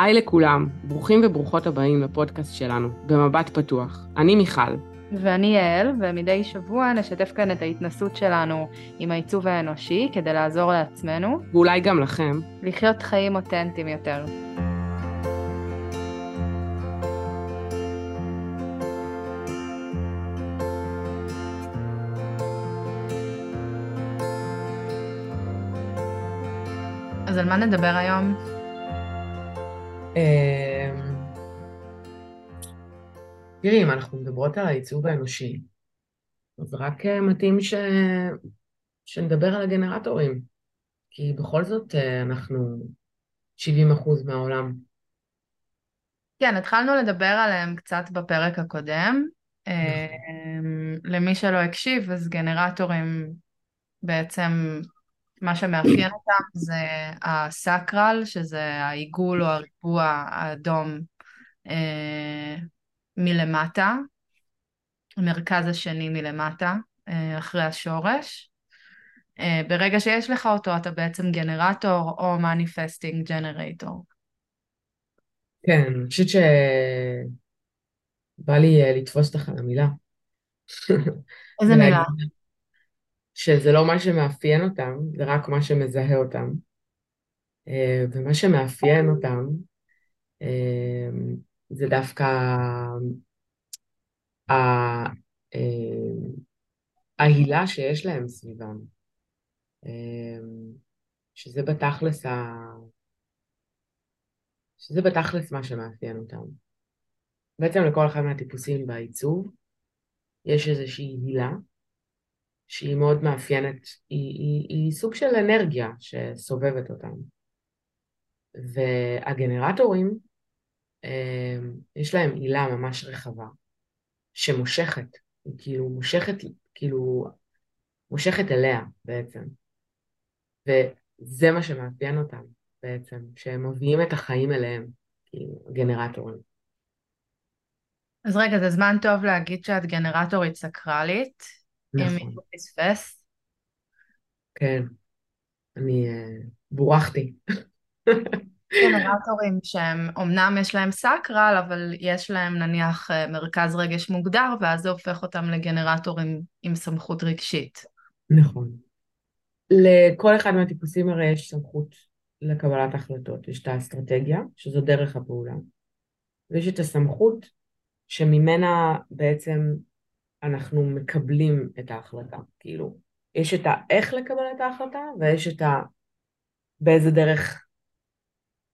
היי לכולם, ברוכים וברוכות הבאים לפודקאסט שלנו, במבט פתוח. אני מיכל. ואני יעל, ומדי שבוע נשתף כאן את ההתנסות שלנו עם העיצוב האנושי כדי לעזור לעצמנו. ואולי גם לכם. לחיות חיים אותנטיים יותר. אז על מה נדבר היום? אמ, תראי, אם אנחנו מדברות על העיצוב האנושי, אז רק אה, מתאים ש... שנדבר על הגנרטורים, כי בכל זאת אה, אנחנו 70 אחוז מהעולם. כן, התחלנו לדבר עליהם קצת בפרק הקודם. נכון. אמ, למי שלא הקשיב, אז גנרטורים בעצם מה שמאפיין אותם זה הסקרל, שזה העיגול או הריבוע האדום אה, מלמטה, המרכז השני מלמטה, אה, אחרי השורש. אה, ברגע שיש לך אותו אתה בעצם גנרטור או מניפסטינג ג'נרטור. כן, אני חושבת שבא לי אה, לתפוס אותך על המילה. איזה מילה? שזה לא מה שמאפיין אותם, זה רק מה שמזהה אותם. אה, ומה שמאפיין אותם אה, זה דווקא אה, ההילה שיש להם סביבם. שזה בתכלס ה... שזה בתכלס מה שמאפיין אותם. בעצם לכל אחד מהטיפוסים בעיצוב יש איזושהי הילה שהיא מאוד מאפיינת, היא, היא, היא סוג של אנרגיה שסובבת אותם. והגנרטורים, אה, יש להם עילה ממש רחבה, שמושכת, היא כאילו מושכת, כאילו, מושכת אליה בעצם. וזה מה שמאפיין אותם בעצם, שהם מביאים את החיים אליהם, כאילו, גנרטורים. אז רגע, זה זמן טוב להגיד שאת גנרטורית סקרלית, נכון. אם פספס. כן, אני uh, בורחתי. גנרטורים שהם, אמנם יש להם סקרל, אבל יש להם נניח אה, מרכז רגש מוגדר, ואז זה הופך אותם לגנרטורים עם סמכות רגשית. נכון. לכל אחד מהטיפוסים הרי יש סמכות לקבלת החלטות. יש את האסטרטגיה, שזו דרך הפעולה, ויש את הסמכות שממנה בעצם אנחנו מקבלים את ההחלטה. כאילו, יש את האיך לקבל את ההחלטה, ויש את ה... באיזה דרך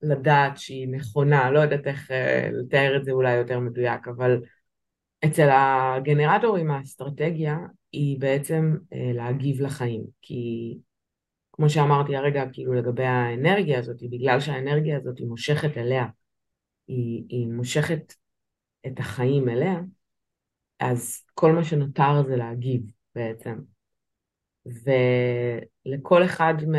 לדעת שהיא נכונה, לא יודעת איך אה, לתאר את זה אולי יותר מדויק, אבל אצל הגנרטורים האסטרטגיה היא בעצם אה, להגיב לחיים, כי כמו שאמרתי הרגע, כאילו לגבי האנרגיה הזאת, בגלל שהאנרגיה הזאת היא מושכת אליה, היא, היא מושכת את החיים אליה, אז כל מה שנותר זה להגיב בעצם. ולכל אחד מה,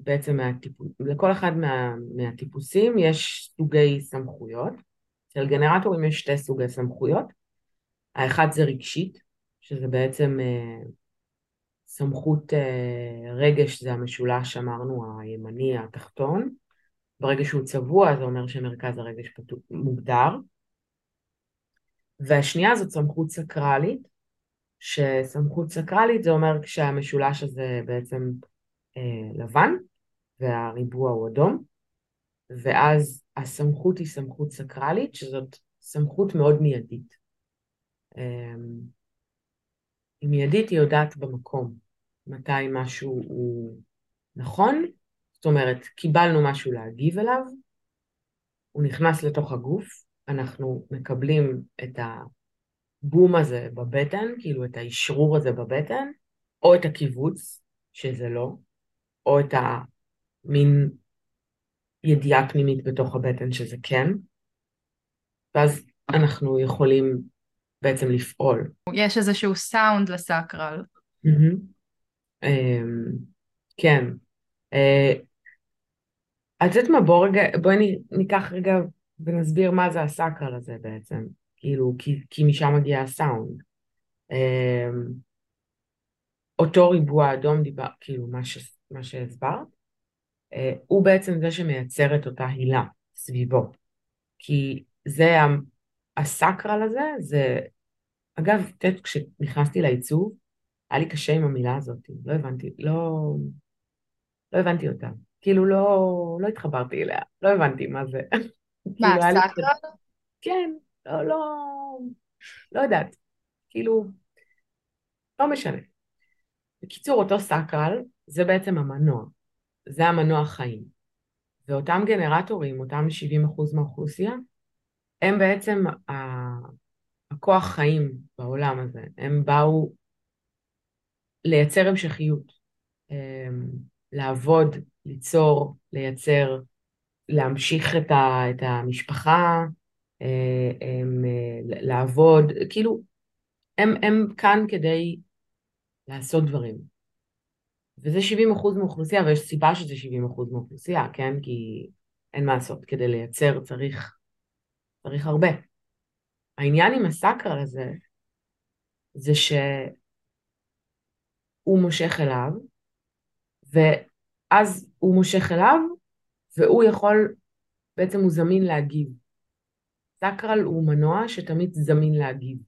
בעצם מהטיפוס, לכל אחד מה, מהטיפוסים יש סוגי סמכויות. אצל גנרטורים יש שתי סוגי סמכויות. האחד זה רגשית, שזה בעצם אה, סמכות אה, רגש, זה המשולש, אמרנו, הימני, התחתון. ברגע שהוא צבוע זה אומר שמרכז הרגש פתוח, מוגדר. והשנייה זאת סמכות סקרלית, שסמכות סקרלית זה אומר כשהמשולש הזה בעצם אה, לבן והריבוע הוא אדום, ואז הסמכות היא סמכות סקרלית, שזאת סמכות מאוד מיידית. אה, היא מיידית, היא יודעת במקום מתי משהו הוא נכון, זאת אומרת, קיבלנו משהו להגיב אליו, הוא נכנס לתוך הגוף, אנחנו מקבלים את הבום הזה בבטן, כאילו את האשרור הזה בבטן, או את הקיבוץ, שזה לא, או את המין ידיעה פנימית בתוך הבטן שזה כן, ואז אנחנו יכולים בעצם לפעול. יש איזשהו סאונד לסקרל. Mm-hmm. כן. אה, את יודעת מה, בואי בוא ניקח רגע ונסביר מה זה הסאקרל הזה בעצם, כאילו, כי, כי משם מגיע הסאונד. אמ, אותו ריבוע אדום דיבר, כאילו, מה, ש, מה שהסברת, אה, הוא בעצם זה שמייצר את אותה הילה סביבו. כי זה, הסקרל הזה, זה, אגב, יודעת, כשנכנסתי לעיצוב, היה לי קשה עם המילה הזאת, לא הבנתי, לא, לא הבנתי אותה. כאילו לא, לא התחברתי אליה, לא הבנתי מה זה. מה, כאילו היה לי... סאקרל? כן, לא, לא, לא יודעת. כאילו, לא משנה. בקיצור, אותו סקרל זה בעצם המנוע. זה המנוע חיים. ואותם גנרטורים, אותם 70% מהאוכלוסייה, הם בעצם ה- הכוח חיים בעולם הזה. הם באו לייצר המשכיות, אמ, לעבוד, ליצור, לייצר, להמשיך את, ה, את המשפחה, אה, הם, אה, לעבוד, כאילו, הם, הם כאן כדי לעשות דברים. וזה 70 אחוז מהאוכלוסייה, ויש סיבה שזה 70 אחוז מהאוכלוסייה, כן? כי אין מה לעשות, כדי לייצר צריך, צריך הרבה. העניין עם הסקרל הזה, זה שהוא מושך אליו, ואז הוא מושך אליו, והוא יכול, בעצם הוא זמין להגיב. סקרל הוא מנוע שתמיד זמין להגיב.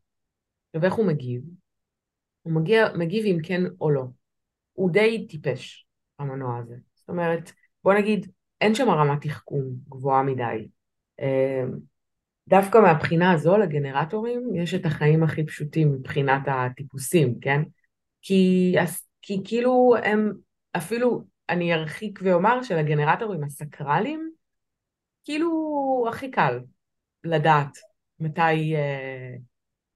עכשיו איך הוא מגיב? הוא מגיע, מגיב אם כן או לא. הוא די טיפש, המנוע הזה. זאת אומרת, בוא נגיד, אין שם רמת תחכום גבוהה מדי. אמ, דווקא מהבחינה הזו לגנרטורים יש את החיים הכי פשוטים מבחינת הטיפוסים, כן? כי, כי כאילו הם אפילו, אני ארחיק ואומר שלגנרטורים הסקרליים, כאילו הכי קל לדעת מתי, אה,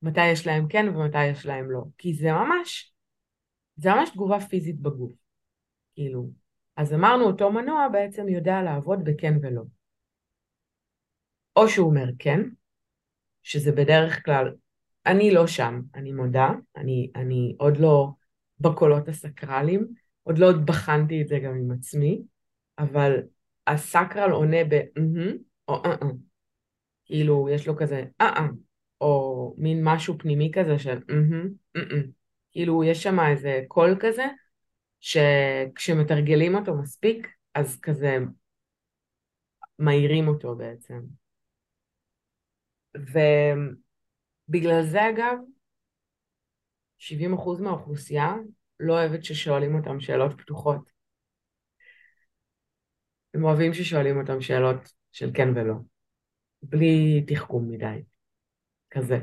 מתי יש להם כן ומתי יש להם לא. כי זה ממש, זה ממש תגובה פיזית בגוף. כאילו, אז אמרנו אותו מנוע בעצם יודע לעבוד בכן ולא. או שהוא אומר כן, שזה בדרך כלל, אני לא שם, אני מודה, אני, אני עוד לא בקולות הסקרליים, עוד לא בחנתי את זה גם עם עצמי, אבל הסקרל עונה ב או אה-אה. כאילו, יש לו כזה אה-אה, או מין משהו פנימי כזה של אה-אה. כאילו, יש שם איזה קול כזה, שכשמתרגלים אותו מספיק, אז כזה מאירים אותו בעצם. ובגלל זה אגב, 70% מהאוכלוסייה לא אוהבת ששואלים אותם שאלות פתוחות. הם אוהבים ששואלים אותם שאלות של כן ולא, בלי תחכום מדי, כזה.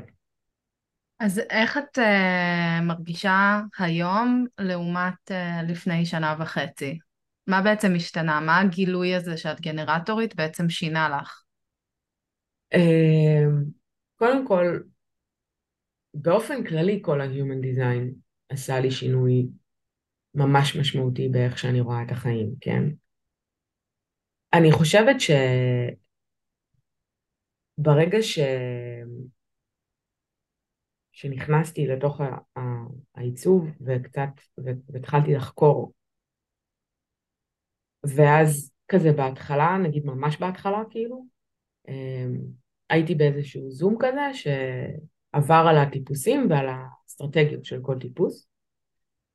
אז איך את uh, מרגישה היום לעומת uh, לפני שנה וחצי? מה בעצם השתנה? מה הגילוי הזה שאת גנרטורית בעצם שינה לך? Uh, קודם כל, באופן כללי כל ה-Human Design עשה לי שינוי ממש משמעותי באיך שאני רואה את החיים, כן? אני חושבת שברגע ש... שנכנסתי לתוך העיצוב וקצת, והתחלתי לחקור, ואז כזה בהתחלה, נגיד ממש בהתחלה כאילו, אמ, הייתי באיזשהו זום כזה שעבר על הטיפוסים ועל האסטרטגיות של כל טיפוס,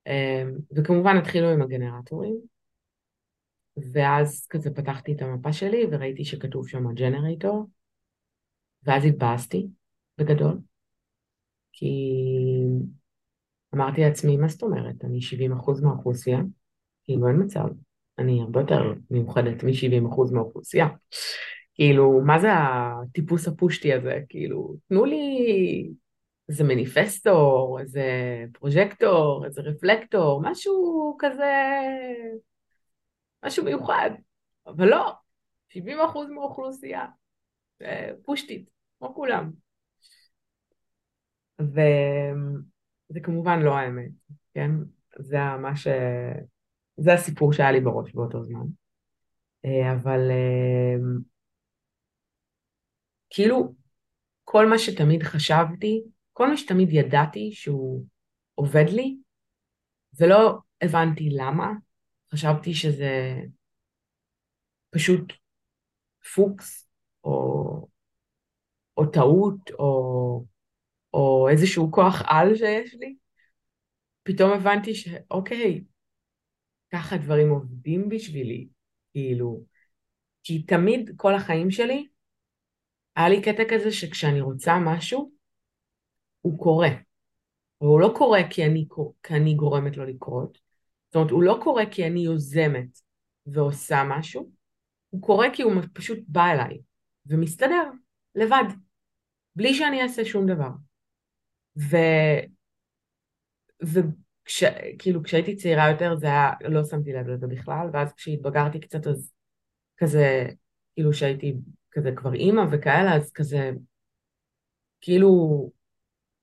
אמ, וכמובן התחילו עם הגנרטורים, ואז כזה פתחתי את המפה שלי וראיתי שכתוב שם ג'נרייטור, ואז התבאסתי בגדול, כי אמרתי לעצמי, מה זאת אומרת, אני 70% מהאוכלוסייה, כאילו אין מצב, אני הרבה יותר מיוחדת מ-70% מהאוכלוסייה. כאילו, מה זה הטיפוס הפושטי הזה? כאילו, תנו לי איזה מניפסטור, איזה פרוג'קטור, איזה רפלקטור, משהו כזה, משהו מיוחד. אבל לא, 70% מהאוכלוסייה, פושטית, כמו כולם. וזה כמובן לא האמת, כן? זה מה ש... זה הסיפור שהיה לי בראש באותו זמן. אה, אבל אה, כאילו כל מה שתמיד חשבתי, כל מה שתמיד ידעתי שהוא עובד לי, ולא הבנתי למה, חשבתי שזה פשוט פוקס, או, או טעות, או או איזשהו כוח על שיש לי, פתאום הבנתי שאוקיי, ככה דברים עובדים בשבילי, כאילו, כי תמיד כל החיים שלי היה לי קטע כזה שכשאני רוצה משהו, הוא קורה. והוא לא קורה כי אני, כי אני גורמת לו לקרות. זאת אומרת, הוא לא קורה כי אני יוזמת ועושה משהו, הוא קורה כי הוא פשוט בא אליי ומסתדר לבד, בלי שאני אעשה שום דבר. ו... וכאילו כשהייתי צעירה יותר זה היה, לא שמתי לב לזה בכלל, ואז כשהתבגרתי קצת אז כזה, כאילו שהייתי כזה כבר אימא וכאלה, אז כזה, כאילו,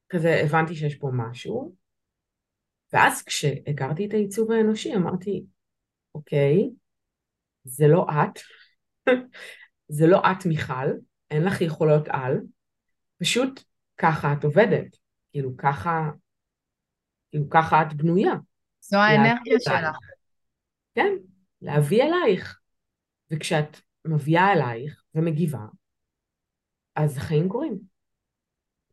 כזה הבנתי שיש פה משהו, ואז כשהכרתי את העיצוב האנושי אמרתי, אוקיי, זה לא את, זה לא את מיכל, אין לך יכולות על, פשוט ככה את עובדת, כאילו ככה, כאילו ככה את בנויה. זו האנרגיה שלך. כן, להביא אלייך. וכשאת מביאה אלייך ומגיבה, אז החיים קורים.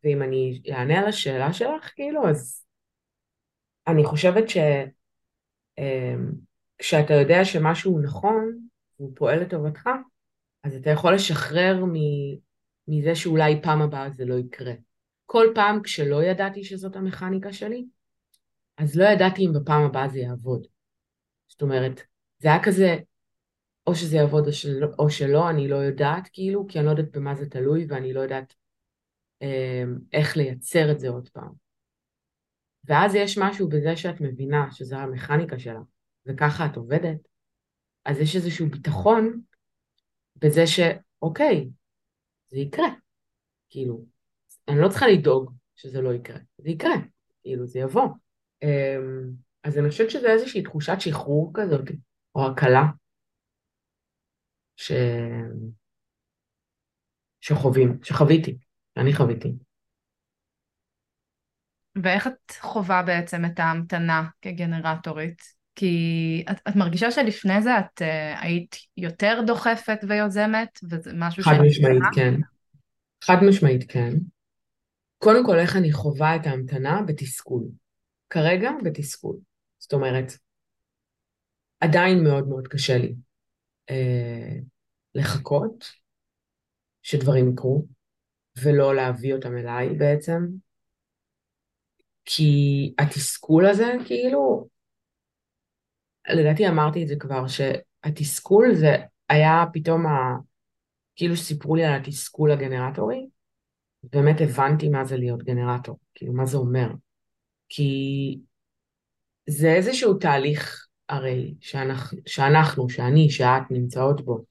ואם אני אענה על השאלה שלך, כאילו, אז אני חושבת ש... אמ, כשאתה יודע שמשהו הוא נכון, והוא פועל לטובתך, אז אתה יכול לשחרר מזה שאולי פעם הבאה זה לא יקרה. כל פעם כשלא ידעתי שזאת המכניקה שלי, אז לא ידעתי אם בפעם הבאה זה יעבוד. זאת אומרת, זה היה כזה, או שזה יעבוד או שלא, או שלא, אני לא יודעת כאילו, כי אני לא יודעת במה זה תלוי ואני לא יודעת אה, איך לייצר את זה עוד פעם. ואז יש משהו בזה שאת מבינה שזו המכניקה שלה, וככה את עובדת, אז יש איזשהו ביטחון בזה שאוקיי, זה יקרה. כאילו, אני לא צריכה לדאוג שזה לא יקרה, זה יקרה, כאילו, זה יבוא. אמ, אז אני חושבת שזה איזושהי תחושת שחרור כזאת, או הקלה, ש... שחווים, שחוויתי, שאני חוויתי. ואיך את חווה בעצם את ההמתנה כגנרטורית? כי את, את מרגישה שלפני זה את uh, היית יותר דוחפת ויוזמת, וזה משהו ש... חד משמעית, כן. חד משמעית, כן. קודם כל, איך אני חווה את ההמתנה? בתסכול. כרגע, בתסכול. זאת אומרת, עדיין מאוד מאוד קשה לי אה, לחכות שדברים יקרו, ולא להביא אותם אליי בעצם, כי התסכול הזה, כאילו, לדעתי אמרתי את זה כבר, שהתסכול זה היה פתאום, ה... כאילו סיפרו לי על התסכול הגנרטורי, באמת הבנתי מה זה להיות גנרטור, כאילו מה זה אומר. כי זה איזשהו תהליך הרי שאנחנו, שאנחנו, שאני, שאת נמצאות בו,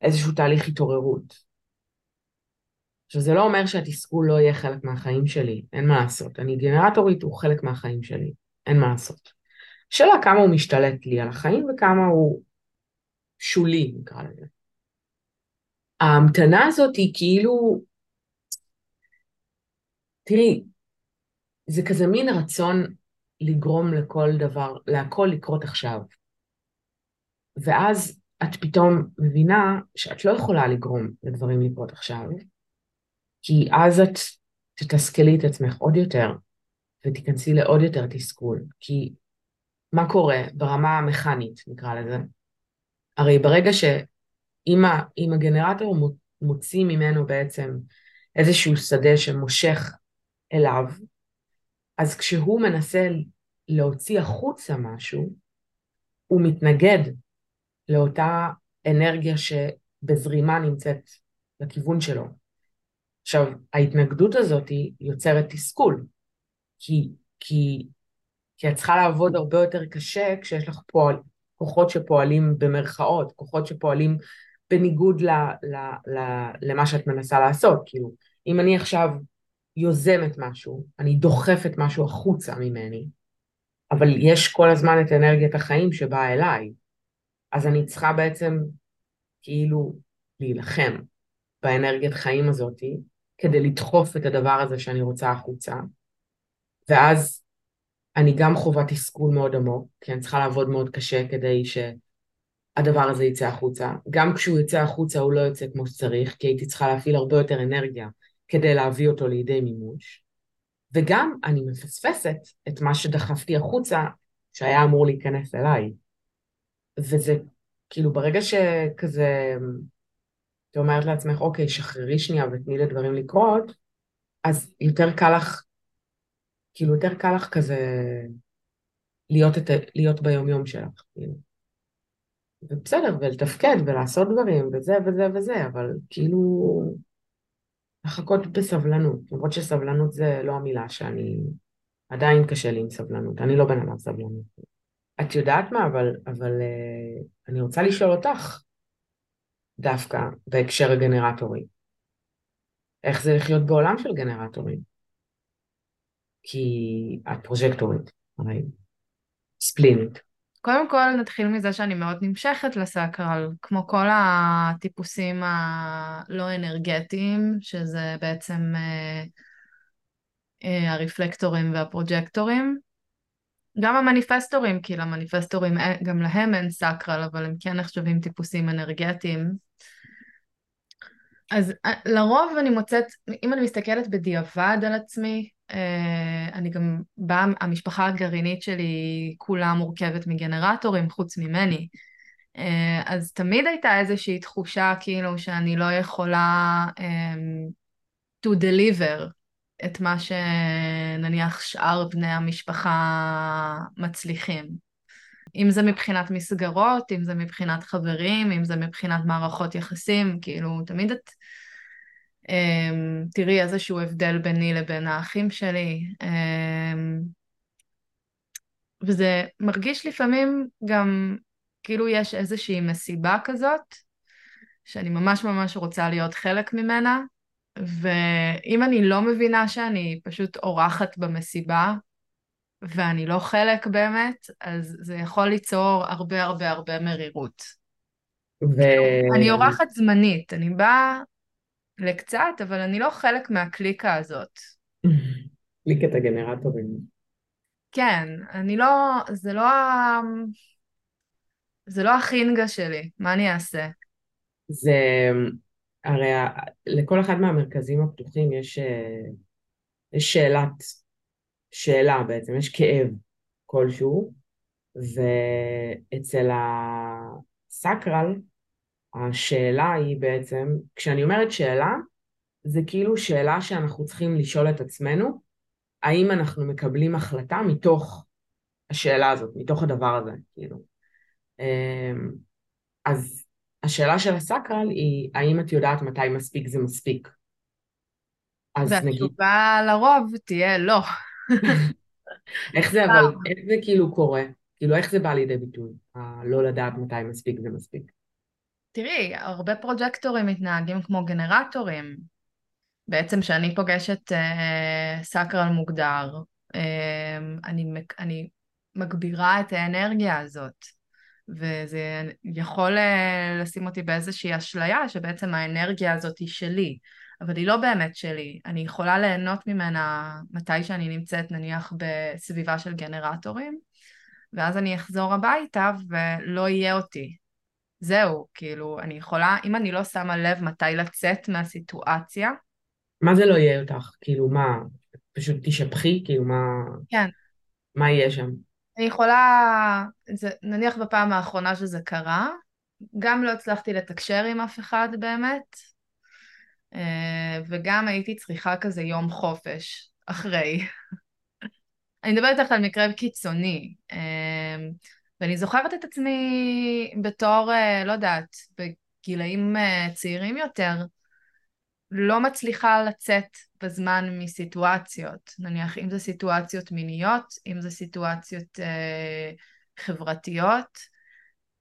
איזשהו תהליך התעוררות. עכשיו זה לא אומר שהתסכול לא יהיה חלק מהחיים שלי, אין מה לעשות. אני גנרטורית, הוא חלק מהחיים שלי, אין מה לעשות. השאלה כמה הוא משתלט לי על החיים וכמה הוא שולי, נקרא לזה. ההמתנה הזאת היא כאילו, תראי, זה כזה מין רצון לגרום לכל דבר, להכל לקרות עכשיו. ואז את פתאום מבינה שאת לא יכולה לגרום לדברים לקרות עכשיו, כי אז את תתסכלי את עצמך עוד יותר, ותיכנסי לעוד יותר תסכול. כי מה קורה ברמה המכנית, נקרא לזה? הרי ברגע שאם הגנרטור מוציא ממנו בעצם איזשהו שדה שמושך אליו, אז כשהוא מנסה להוציא החוצה משהו, הוא מתנגד לאותה אנרגיה שבזרימה נמצאת לכיוון שלו. עכשיו, ההתנגדות הזאת יוצרת תסכול, כי, כי, כי את צריכה לעבוד הרבה יותר קשה כשיש לך פועל, כוחות שפועלים במרכאות, כוחות שפועלים בניגוד ל, ל, ל, למה שאת מנסה לעשות. כאילו, אם אני עכשיו יוזמת משהו, אני דוחפת משהו החוצה ממני, אבל יש כל הזמן את אנרגיית החיים שבאה אליי, אז אני צריכה בעצם כאילו להילחם באנרגיית חיים הזאתי, כדי לדחוף את הדבר הזה שאני רוצה החוצה, ואז אני גם חווה תסכול מאוד עמוק, כי אני צריכה לעבוד מאוד קשה כדי שהדבר הזה יצא החוצה. גם כשהוא יצא החוצה הוא לא יוצא כמו שצריך, כי הייתי צריכה להפעיל הרבה יותר אנרגיה כדי להביא אותו לידי מימוש. וגם אני מפספסת את מה שדחפתי החוצה, שהיה אמור להיכנס אליי. וזה כאילו ברגע שכזה את אומרת לעצמך, אוקיי, שחררי שנייה ותני לדברים לקרות, אז יותר קל לך, כאילו יותר קל לך כזה להיות, את, להיות ביומיום שלך, כאילו. ובסדר, ולתפקד ולעשות דברים וזה וזה וזה, אבל כאילו לחכות בסבלנות, למרות שסבלנות זה לא המילה שאני, עדיין קשה לי עם סבלנות, אני לא בן אדם סבלנות. את יודעת מה, אבל, אבל uh, אני רוצה לשאול אותך דווקא בהקשר הגנרטורי. איך זה לחיות בעולם של גנרטורים? כי את פרוז'קטורית, הרי ספלינית. קודם כל נתחיל מזה שאני מאוד נמשכת לסקרל, כמו כל הטיפוסים הלא אנרגטיים, שזה בעצם אה, אה, הרפלקטורים והפרוג'קטורים. גם המניפסטורים, כי למניפסטורים גם להם אין סקרל, אבל הם כן נחשבים טיפוסים אנרגטיים. אז אה, לרוב אני מוצאת, אם אני מסתכלת בדיעבד על עצמי, אה, אני גם באה, המשפחה הגרעינית שלי כולה מורכבת מגנרטורים חוץ ממני. אה, אז תמיד הייתה איזושהי תחושה כאילו שאני לא יכולה um, to deliver את מה שנניח שאר בני המשפחה מצליחים. אם זה מבחינת מסגרות, אם זה מבחינת חברים, אם זה מבחינת מערכות יחסים, כאילו תמיד את Um, תראי איזשהו הבדל ביני לבין האחים שלי. Um, וזה מרגיש לפעמים גם כאילו יש איזושהי מסיבה כזאת, שאני ממש ממש רוצה להיות חלק ממנה, ואם אני לא מבינה שאני פשוט אורחת במסיבה, ואני לא חלק באמת, אז זה יכול ליצור הרבה הרבה הרבה מרירות. ו... אני אורחת זמנית, אני באה לקצת, אבל אני לא חלק מהקליקה הזאת. קליקת הגנרטורים. כן, אני לא, זה לא ה... זה לא החינגה שלי, מה אני אעשה? זה, הרי לכל אחד מהמרכזים הפתוחים יש, אה, יש שאלת, שאלה בעצם, יש כאב כלשהו, ואצל הסקרל השאלה היא בעצם, כשאני אומרת שאלה, זה כאילו שאלה שאנחנו צריכים לשאול את עצמנו, האם אנחנו מקבלים החלטה מתוך השאלה הזאת, מתוך הדבר הזה, כאילו. אמ, אז השאלה של הסקרל היא, האם את יודעת מתי מספיק זה מספיק? אז נגיד... והתשובה לרוב תהיה לא. איך זה אבל, איך זה כאילו קורה? כאילו איך זה בא לידי ביטוי? הלא לדעת מתי מספיק זה מספיק. תראי, הרבה פרוג'קטורים מתנהגים כמו גנרטורים. בעצם כשאני פוגשת אה, סקרל מוגדר, אה, אני, אני מגבירה את האנרגיה הזאת, וזה יכול אה, לשים אותי באיזושהי אשליה שבעצם האנרגיה הזאת היא שלי, אבל היא לא באמת שלי. אני יכולה ליהנות ממנה מתי שאני נמצאת נניח בסביבה של גנרטורים, ואז אני אחזור הביתה ולא יהיה אותי. זהו, כאילו, אני יכולה, אם אני לא שמה לב מתי לצאת מהסיטואציה. מה זה לא יהיה אותך? כאילו, מה, פשוט תשפכי? כאילו, מה... כן. מה יהיה שם? אני יכולה, זה, נניח בפעם האחרונה שזה קרה, גם לא הצלחתי לתקשר עם אף אחד באמת, אה, וגם הייתי צריכה כזה יום חופש אחרי. אני מדברת איתך על מקרה קיצוני. ואני זוכרת את עצמי בתור, אה, לא יודעת, בגילאים אה, צעירים יותר, לא מצליחה לצאת בזמן מסיטואציות. נניח, אם זה סיטואציות מיניות, אם זה סיטואציות אה, חברתיות,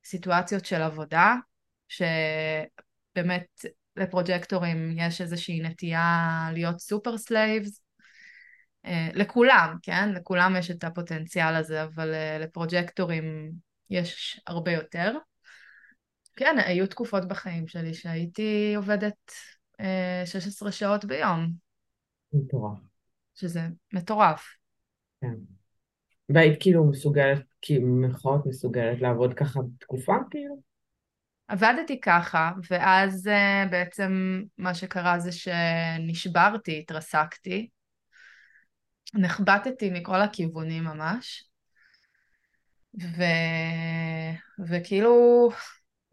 סיטואציות של עבודה, שבאמת ל projectorים יש איזושהי נטייה להיות super slaves, לכולם, כן? לכולם יש את הפוטנציאל הזה, אבל אה, ל projectorים יש הרבה יותר. כן, היו תקופות בחיים שלי שהייתי עובדת 16 אה, שעות ביום. מטורף. שזה מטורף. כן. והיית כאילו מסוגלת, במרכאות מסוגלת לעבוד ככה תקופה כאילו? עבדתי ככה, ואז בעצם מה שקרה זה שנשברתי, התרסקתי, נחבטתי מכל הכיוונים ממש, ו... וכאילו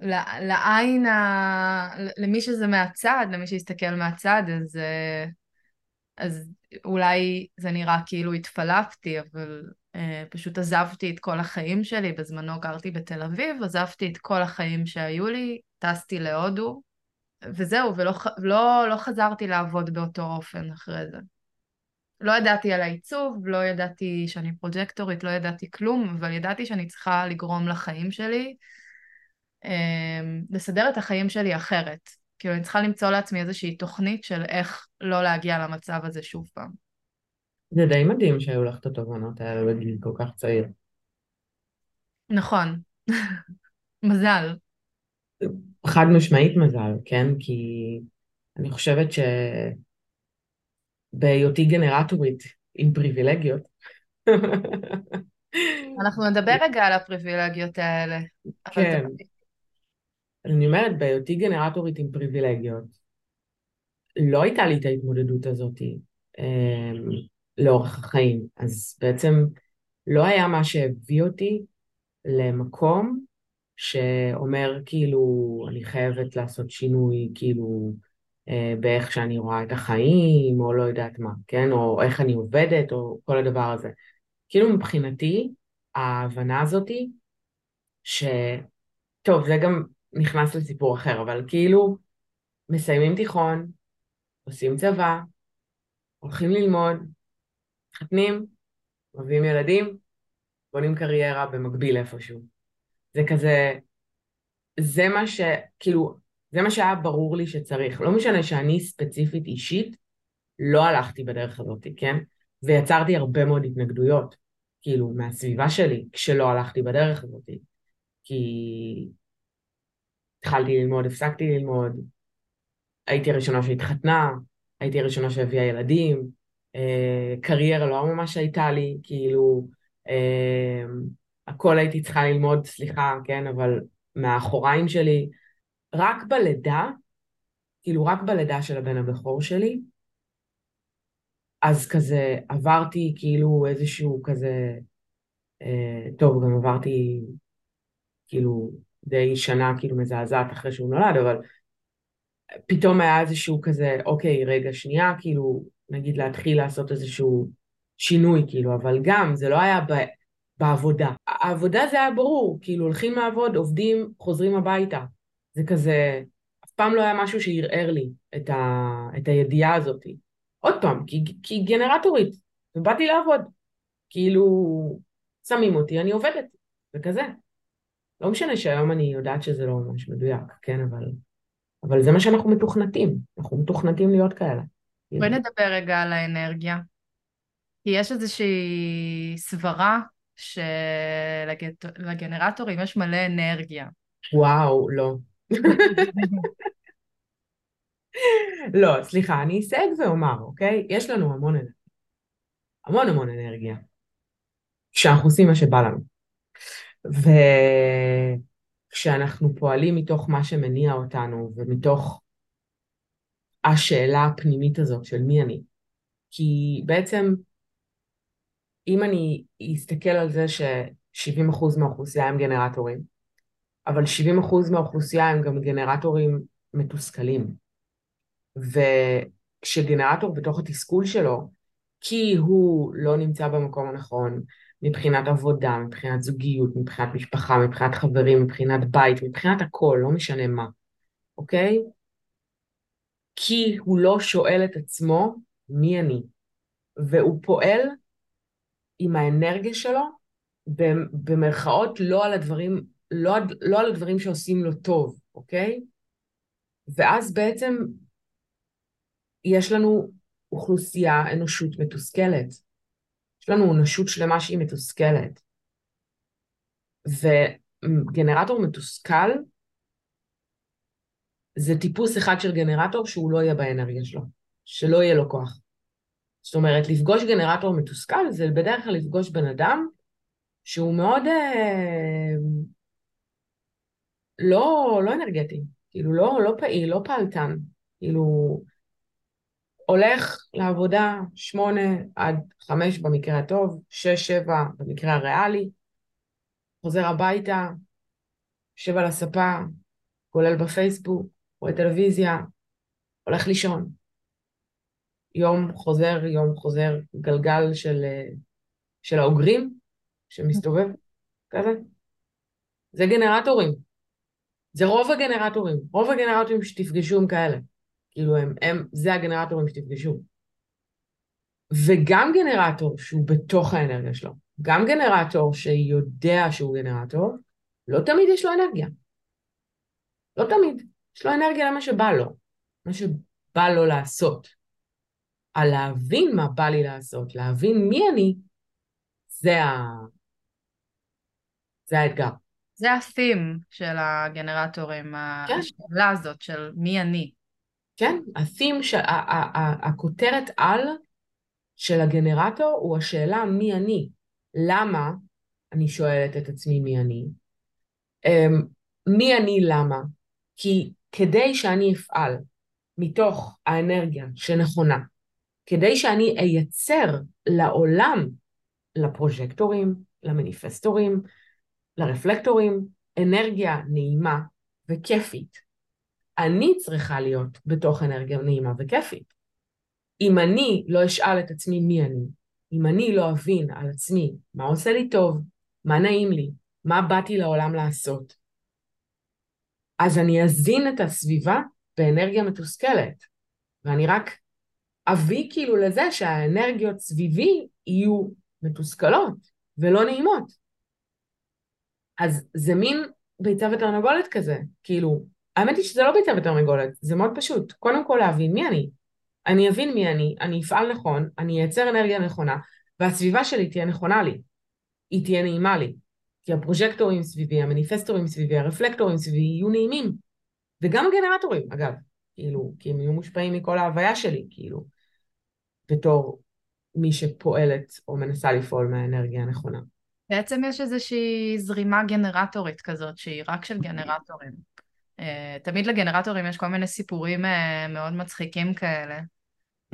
לעין, ה... למי שזה מהצד, למי שיסתכל מהצד, אז, אז אולי זה נראה כאילו התפלפתי, אבל אה, פשוט עזבתי את כל החיים שלי, בזמנו גרתי בתל אביב, עזבתי את כל החיים שהיו לי, טסתי להודו, וזהו, ולא לא, לא חזרתי לעבוד באותו אופן אחרי זה. לא ידעתי על העיצוב, לא ידעתי שאני פרוג'קטורית, לא ידעתי כלום, אבל ידעתי שאני צריכה לגרום לחיים שלי, אה, לסדר את החיים שלי אחרת. כאילו, אני צריכה למצוא לעצמי איזושהי תוכנית של איך לא להגיע למצב הזה שוב פעם. זה די מדהים שהיו לך את התובנות האלה בגיל כל כך צעיר. נכון. מזל. חד משמעית מזל, כן? כי אני חושבת שבהיותי גנרטורית עם פריבילגיות, אנחנו נדבר רגע על הפריבילגיות האלה. כן. אני אומרת, בהיותי גנרטורית עם פריבילגיות, לא הייתה לי את ההתמודדות הזאת אה, לאורך החיים. אז בעצם לא היה מה שהביא אותי למקום שאומר כאילו אני חייבת לעשות שינוי כאילו באיך שאני רואה את החיים או לא יודעת מה, כן? או איך אני עובדת או כל הדבר הזה. כאילו מבחינתי ההבנה הזאתי ש... טוב, זה גם נכנס לסיפור אחר, אבל כאילו מסיימים תיכון, עושים צבא, הולכים ללמוד, מתחתנים, מביאים ילדים, בונים קריירה במקביל איפשהו. זה כזה, זה מה ש... כאילו, זה מה שהיה ברור לי שצריך. לא משנה שאני ספציפית אישית, לא הלכתי בדרך הזאת, כן? ויצרתי הרבה מאוד התנגדויות, כאילו, מהסביבה שלי, כשלא הלכתי בדרך הזאת. כי התחלתי ללמוד, הפסקתי ללמוד, הייתי הראשונה שהתחתנה, הייתי הראשונה שהביאה ילדים, אה, קריירה לא ממש הייתה לי, כאילו, אה, הכל הייתי צריכה ללמוד, סליחה, כן, אבל מהאחוריים שלי, רק בלידה, כאילו רק בלידה של הבן הבכור שלי, אז כזה עברתי כאילו איזשהו כזה, אה, טוב, גם עברתי כאילו די שנה כאילו מזעזעת אחרי שהוא נולד, אבל פתאום היה איזשהו כזה, אוקיי, רגע, שנייה, כאילו, נגיד להתחיל לעשות איזשהו שינוי, כאילו, אבל גם, זה לא היה ב... בעבודה. העבודה זה היה ברור, כאילו, הולכים לעבוד, עובדים, חוזרים הביתה. זה כזה, אף פעם לא היה משהו שערער לי את, ה... את הידיעה הזאת. עוד פעם, כי, כי גנרטורית, ובאתי לעבוד. כאילו, שמים אותי, אני עובדת, וכזה. לא משנה שהיום אני יודעת שזה לא ממש מדויק, כן, אבל... אבל זה מה שאנחנו מתוכנתים, אנחנו מתוכנתים להיות כאלה. בואי נדבר רגע על האנרגיה. כי יש איזושהי סברה שלגנרטורים יש מלא אנרגיה. וואו, לא. לא, סליחה, אני אסייג ואומר, אוקיי? יש לנו המון אנרגיה. המון המון אנרגיה. כשאנחנו עושים מה שבא לנו. וכשאנחנו פועלים מתוך מה שמניע אותנו ומתוך השאלה הפנימית הזאת של מי אני. כי בעצם, אם אני אסתכל על זה ש-70% מהאוכלוסייה הם גנרטורים, אבל 70% מהאוכלוסייה הם גם גנרטורים מתוסכלים. וכשגנרטור בתוך התסכול שלו, כי הוא לא נמצא במקום הנכון, מבחינת עבודה, מבחינת זוגיות, מבחינת משפחה, מבחינת חברים, מבחינת בית, מבחינת הכל, לא משנה מה, אוקיי? כי הוא לא שואל את עצמו מי אני, והוא פועל עם האנרגיה שלו במרכאות לא על הדברים, לא, לא על הדברים שעושים לו טוב, אוקיי? ואז בעצם יש לנו אוכלוסייה, אנושות מתוסכלת. יש לנו אנושות שלמה שהיא מתוסכלת. וגנרטור מתוסכל זה טיפוס אחד של גנרטור שהוא לא יהיה באנרגיה שלו, שלא יהיה לו כוח. זאת אומרת, לפגוש גנרטור מתוסכל זה בדרך כלל לפגוש בן אדם שהוא מאוד אה, לא, לא אנרגטי, כאילו לא, לא פעיל, לא פעלתן, כאילו הולך לעבודה שמונה עד חמש במקרה הטוב, שש, שבע במקרה הריאלי, חוזר הביתה, יושב על הספה, כולל בפייסבוק, רואה טלוויזיה, הולך לישון. יום חוזר, יום חוזר, גלגל של, אה, של האוגרים שמסתובב, כזה. זה גנרטורים. זה רוב הגנרטורים. רוב הגנרטורים שתפגשו הם כאלה. כאילו הם, הם, זה הגנרטורים שתפגשו. וגם גנרטור שהוא בתוך האנרגיה שלו, גם גנרטור שיודע שהוא גנרטור, לא תמיד יש לו אנרגיה. לא תמיד. יש לו אנרגיה למה שבא לו, מה שבא לו לעשות. על להבין מה בא לי לעשות, להבין מי אני, זה, ה... זה האתגר. זה ה-theme של הגנרטורים, כן. השאלה הזאת של מי אני. כן, ה-theme, ש... הכותרת על של הגנרטור הוא השאלה מי אני. למה אני שואלת את עצמי מי אני? Um, מי אני למה? כי כדי שאני אפעל מתוך האנרגיה שנכונה, כדי שאני אייצר לעולם, לפרוז'קטורים, למניפסטורים, לרפלקטורים, אנרגיה נעימה וכיפית. אני צריכה להיות בתוך אנרגיה נעימה וכיפית. אם אני לא אשאל את עצמי מי אני, אם אני לא אבין על עצמי מה עושה לי טוב, מה נעים לי, מה באתי לעולם לעשות, אז אני אזין את הסביבה באנרגיה מתוסכלת, ואני רק אביא כאילו לזה שהאנרגיות סביבי יהיו מתוסכלות ולא נעימות. אז זה מין ביצה ותרנגולת כזה, כאילו, האמת היא שזה לא ביצה ותרנגולת, זה מאוד פשוט. קודם כל להבין מי אני. אני אבין מי אני, אני אפעל נכון, אני אייצר אנרגיה נכונה, והסביבה שלי תהיה נכונה לי. היא תהיה נעימה לי. כי הפרוז'קטורים סביבי, המניפסטורים סביבי, הרפלקטורים סביבי יהיו נעימים. וגם הגנרטורים, אגב, כאילו, כי הם יהיו מושפעים מכל ההוויה שלי, כאילו, בתור מי שפועלת או מנסה לפעול מהאנרגיה הנכונה. בעצם יש איזושהי זרימה גנרטורית כזאת, שהיא רק של גנרטורים. אה, תמיד לגנרטורים יש כל מיני סיפורים אה, מאוד מצחיקים כאלה.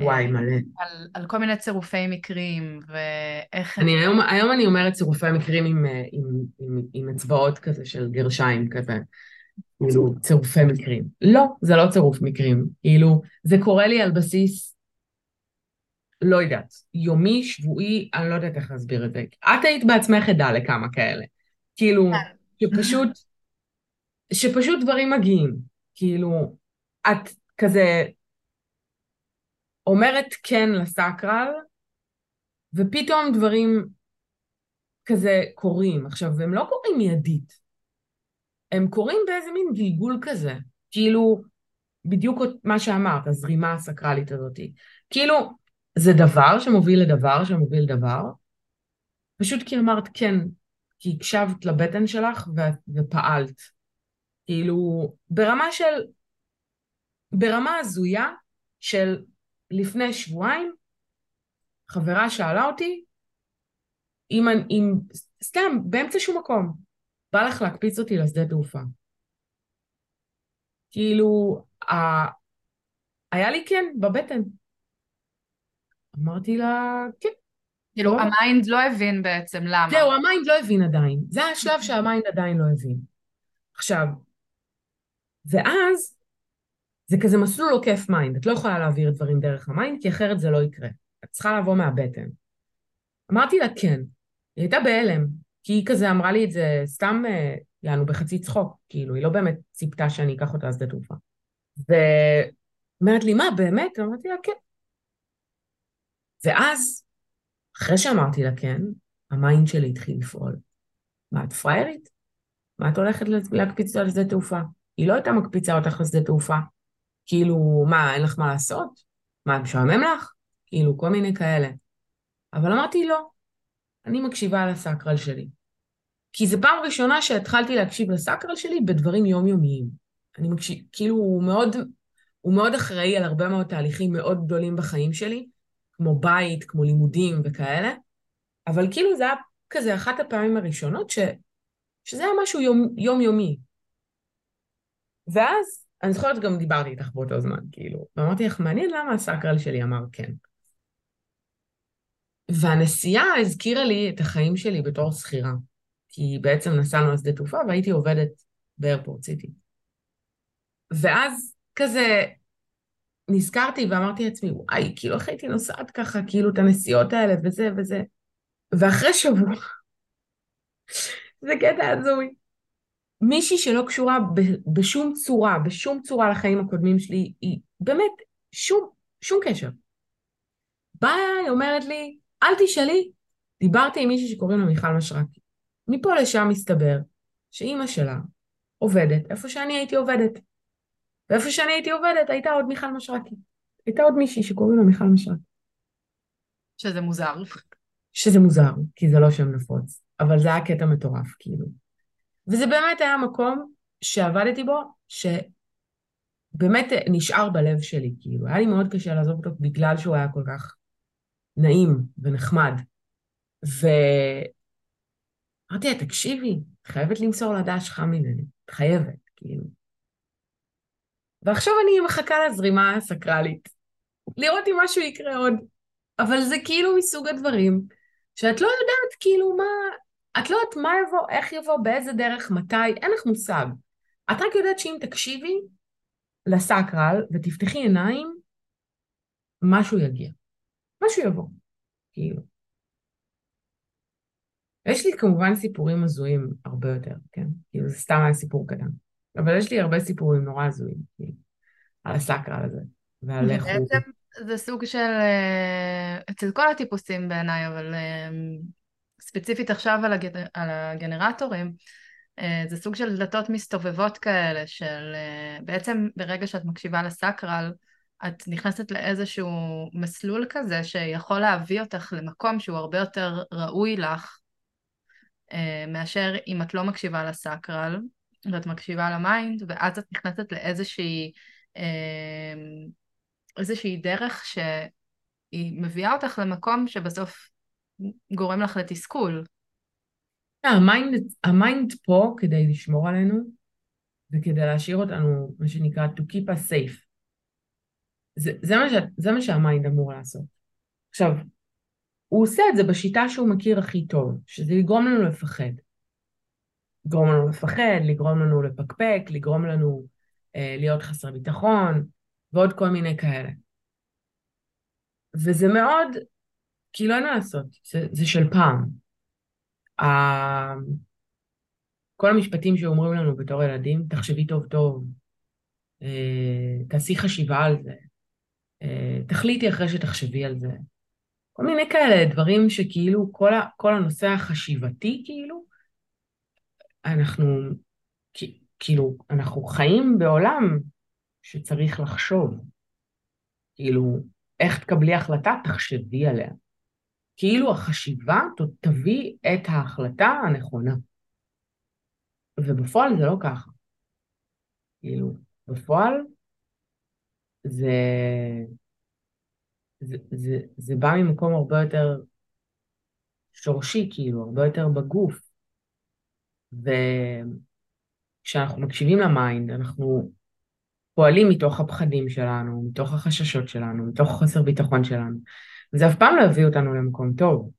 וואי, מלא. על, על כל מיני צירופי מקרים, ואיך... אני היום, היום אני אומרת צירופי מקרים עם, אה, עם, עם, עם אצבעות כזה של גרשיים כזה. כאילו, צירופי מקרים. לא, זה לא צירוף מקרים. כאילו, זה קורה לי על בסיס, לא יודעת, יומי, שבועי, אני לא יודעת איך להסביר את זה. את היית בעצמך עדה לכמה כאלה. כאילו, כן. שפשוט, שפשוט דברים מגיעים. כאילו, את כזה אומרת כן לסקרל, ופתאום דברים כזה קורים. עכשיו, הם לא קורים מיידית. הם קורים באיזה מין גלגול כזה. כאילו, בדיוק מה שאמרת, הזרימה הסקרלית הזאת. כאילו, זה דבר שמוביל לדבר שמוביל לדבר, פשוט כי אמרת כן, כי הקשבת לבטן שלך ו- ופעלת. כאילו, ברמה של, ברמה הזויה של לפני שבועיים, חברה שאלה אותי, אם, אם סתם, באמצע שום מקום, בא לך להקפיץ אותי לשדה תעופה. כאילו, ה... היה לי כן בבטן. אמרתי לה, כן. כאילו, לא. ה mind לא הבין בעצם למה. זהו, ה mind לא הבין עדיין. זה השלב שה mind עדיין לא הבין. עכשיו, ואז זה כזה מסלול עוקף mind. את לא יכולה להעביר דברים דרך ה mind, כי אחרת זה לא יקרה. את צריכה לבוא מהבטן. אמרתי לה כן. היא הייתה בהלם, כי היא כזה אמרה לי את זה סתם, אה, יענו, בחצי צחוק. כאילו, היא לא באמת ציפתה שאני אקח אותה לשדה תעופה. ואומרת לי, מה, באמת? אמרתי לה, כן. ואז, אחרי שאמרתי לה כן, ה mind שלי התחיל לפעול. מה, את פריירית? מה את הולכת להקפיץ אותה לשדה תעופה? היא לא הייתה מקפיצה אותך לשדה תעופה. כאילו, מה, אין לך מה לעשות? מה, משעמם לך? כאילו, כל מיני כאלה. אבל אמרתי, לא, אני מקשיבה לסקרל שלי. כי זו פעם ראשונה שהתחלתי להקשיב לסקרל שלי בדברים יומיומיים. אני מקשיב, כאילו, הוא מאוד, הוא מאוד אחראי על הרבה מאוד תהליכים מאוד גדולים בחיים שלי, כמו בית, כמו לימודים וכאלה, אבל כאילו זה היה כזה אחת הפעמים הראשונות ש, שזה היה משהו יום, יומיומי. ואז אני זוכרת גם דיברתי איתך באותו זמן, כאילו, ואמרתי לך, מעניין למה הסקרל שלי אמר כן. והנסיעה הזכירה לי את החיים שלי בתור שכירה, כי בעצם נסענו לשדה תעופה והייתי עובדת באיירפורט סיטי. ואז כזה נזכרתי ואמרתי לעצמי, וואי, כאילו איך הייתי נוסעת ככה, כאילו את הנסיעות האלה וזה וזה. ואחרי שבוע, זה קטע הזוי. מישהי שלא קשורה ב- בשום צורה, בשום צורה לחיים הקודמים שלי, היא באמת שום, שום קשר. באה, היא אומרת לי, אל תשאלי, דיברתי עם מישהי שקוראים לה מיכל משרקי. מפה לשם מסתבר שאימא שלה עובדת איפה שאני הייתי עובדת. ואיפה שאני הייתי עובדת הייתה עוד מיכל משרקי. הייתה עוד מישהי שקוראים לה מיכל משרקי. שזה מוזר. שזה מוזר, כי זה לא שם נפוץ, אבל זה היה קטע מטורף, כאילו. וזה באמת היה מקום שעבדתי בו, שבאמת נשאר בלב שלי, כאילו. היה לי מאוד קשה לעזוב אותו בגלל שהוא היה כל כך נעים ונחמד. ואמרתי לה, תקשיבי, את חייבת למסור לה דש חם ממני, את חייבת, כאילו. ועכשיו אני מחכה לזרימה הסקרלית, לראות אם משהו יקרה עוד. אבל זה כאילו מסוג הדברים שאת לא יודעת כאילו מה, את לא יודעת מה יבוא, איך יבוא, באיזה דרך, מתי, אין לך מושג. את רק יודעת שאם תקשיבי לסקרל ותפתחי עיניים, משהו יגיע. משהו יבוא, כאילו. יש לי כמובן סיפורים הזויים הרבה יותר, כן? כאילו זה סתם היה סיפור קטן. אבל יש לי הרבה סיפורים נורא הזויים, על הסקרל הזה, ועל איך הוא... בעצם זה סוג של, אה, אצל כל הטיפוסים בעיניי, אבל אה, ספציפית עכשיו על, הגנ... על הגנרטורים, אה, זה סוג של דלתות מסתובבות כאלה, של בעצם ברגע שאת מקשיבה לסקרל, את נכנסת לאיזשהו מסלול כזה שיכול להביא אותך למקום שהוא הרבה יותר ראוי לך, מאשר אם את לא מקשיבה ל sacral, ואת מקשיבה ל mind, ואז את נכנסת לאיזושהי איזושהי דרך שהיא מביאה אותך למקום שבסוף גורם לך לתסכול. ה mind, ה mind פה כדי לשמור עלינו וכדי להשאיר אותנו, מה שנקרא to keep us safe. זה, זה, מה, ש, זה מה שה mind אמור לעשות. עכשיו, הוא עושה את זה בשיטה שהוא מכיר הכי טוב, שזה לגרום לנו לפחד. לגרום לנו לפחד, לגרום לנו לפקפק, לגרום לנו אה, להיות חסר ביטחון, ועוד כל מיני כאלה. וזה מאוד, כאילו אין מה לעשות, זה, זה של פעם. ה... כל המשפטים שאומרים לנו בתור ילדים, תחשבי טוב טוב, אה, תעשי חשיבה על זה, אה, תחליטי אחרי שתחשבי על זה. כל מיני כאלה דברים שכאילו כל, ה, כל הנושא החשיבתי כאילו, אנחנו כאילו, אנחנו חיים בעולם שצריך לחשוב. כאילו, איך תקבלי החלטה? תחשבי עליה. כאילו החשיבה תביא את ההחלטה הנכונה. ובפועל זה לא ככה. כאילו, בפועל זה, זה, זה, זה בא ממקום הרבה יותר שורשי, כאילו, הרבה יותר בגוף. וכשאנחנו מקשיבים ל mind, אנחנו פועלים מתוך הפחדים שלנו, מתוך החששות שלנו, מתוך חוסר ביטחון שלנו. וזה אף פעם לא יביא אותנו למקום טוב.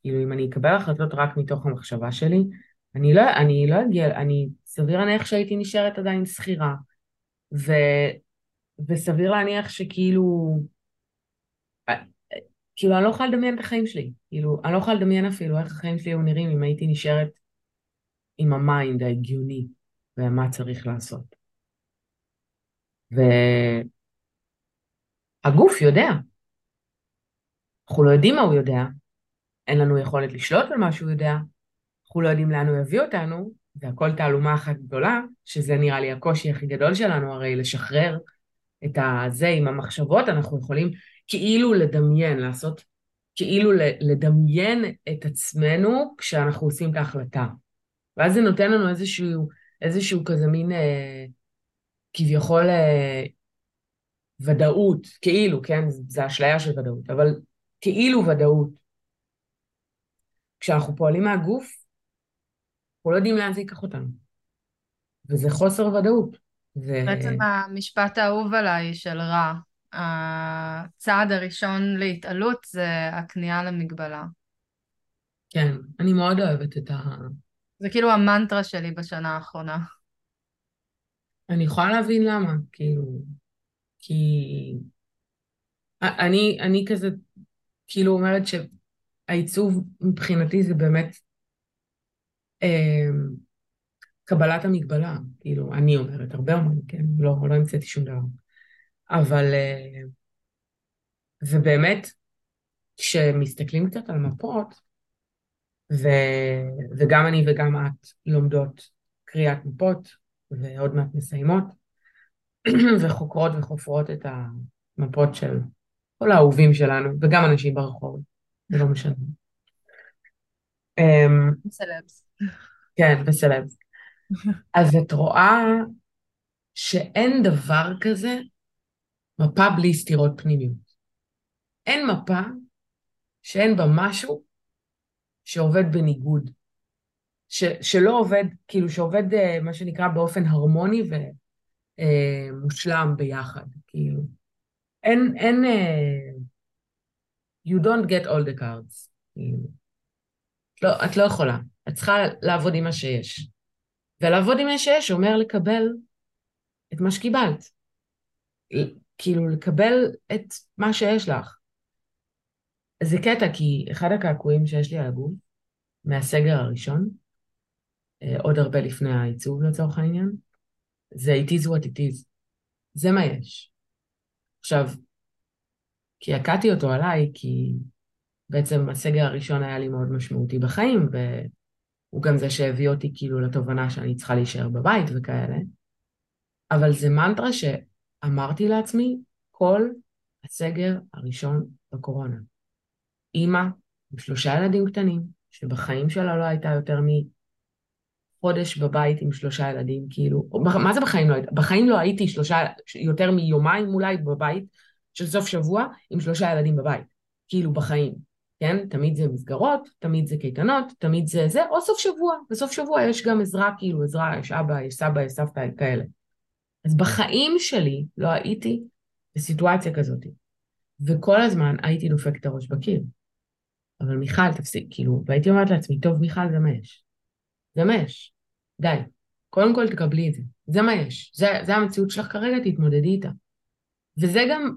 כאילו, אם אני אקבל החלטות רק מתוך המחשבה שלי, אני לא, אני לא אגיע, אני, סביר להניח שהייתי נשארת עדיין שכירה. ו, וסביר להניח שכאילו, כאילו, אני לא יכולה לדמיין את החיים שלי. כאילו, אני לא יכולה לדמיין אפילו איך החיים שלי היו נראים אם הייתי נשארת עם ה mind ההגיוני ומה צריך לעשות. והגוף יודע. אנחנו לא יודעים מה הוא יודע, אין לנו יכולת לשלוט על מה שהוא יודע, אנחנו לא יודעים לאן הוא יביא אותנו, זה הכל תעלומה אחת גדולה, שזה נראה לי הקושי הכי גדול שלנו, הרי לשחרר את הזה עם המחשבות, אנחנו יכולים כאילו לדמיין, לעשות, כאילו לדמיין את עצמנו כשאנחנו עושים את ההחלטה. ואז זה נותן לנו איזשהו, איזשהו כזה מין אה, כביכול אה, ודאות, כאילו, כן? זה אשליה של ודאות, אבל כאילו ודאות. כשאנחנו פועלים מהגוף, אנחנו לא יודעים לאן זה ייקח אותנו. וזה חוסר ודאות. ו... בעצם המשפט האהוב עליי של רע, הצעד הראשון להתעלות זה הכניעה למגבלה. כן, אני מאוד אוהבת את ה... זה כאילו המנטרה שלי בשנה האחרונה. אני יכולה להבין למה, כאילו, כי אני, אני כזה, כאילו אומרת שהעיצוב מבחינתי זה באמת אה, קבלת המגבלה, כאילו, אני אומרת, הרבה אומרים, כן, לא, לא המצאתי שום דבר. אבל, אה, ובאמת, כשמסתכלים קצת על מפות, ו, וגם אני וגם את לומדות קריאת מפות, ועוד מעט מסיימות, וחוקרות וחופרות את המפות של כל האהובים שלנו, וגם אנשים ברחוב, זה לא משנה. אמ, סלבס. כן, וסלבס. אז את רואה שאין דבר כזה מפה בלי סתירות פנימיות. אין מפה שאין בה משהו שעובד בניגוד. ש, שלא עובד, כאילו שעובד אה, מה שנקרא באופן הרמוני ומושלם אה, ביחד, כאילו. אין, אין, uh, you don't get all the cards. כאילו. לא, את לא יכולה. את צריכה לעבוד עם מה שיש. ולעבוד עם מה שיש אומר לקבל את מה שקיבלת. כאילו, לקבל את מה שיש לך. זה קטע, כי אחד הקעקועים שיש לי על הגוף, מהסגר הראשון, אה, עוד הרבה לפני העיצוב לצורך העניין, זה it is what it is. זה מה יש. עכשיו, כי הכתי אותו עליי, כי בעצם הסגר הראשון היה לי מאוד משמעותי בחיים, והוא גם זה שהביא אותי כאילו לתובנה שאני צריכה להישאר בבית וכאלה. אבל זה מנטרה שאמרתי לעצמי כל הסגר הראשון בקורונה. אימא עם שלושה ילדים קטנים, שבחיים שלה לא הייתה יותר מחודש בבית עם שלושה ילדים, כאילו, מה זה בחיים לא הייתה? בחיים לא הייתי שלושה, יותר מיומיים אולי בבית של סוף שבוע עם שלושה ילדים בבית, כאילו בחיים, כן? תמיד זה מסגרות, תמיד זה קייטנות, תמיד זה זה, או סוף שבוע. בסוף שבוע יש גם עזרה, כאילו עזרה, יש אבא, יש סבא, יש סבתא, כאלה. אז בחיים שלי לא הייתי בסיטואציה כזאת. וכל הזמן הייתי דופקת את הראש בקיר. אבל מיכל, תפסיק, כאילו, והייתי אומרת לעצמי, טוב, מיכל, זה מה יש. זה מה יש. די. קודם כל תקבלי את זה. זה מה יש. זה, זה המציאות שלך כרגע, תתמודדי איתה. וזה גם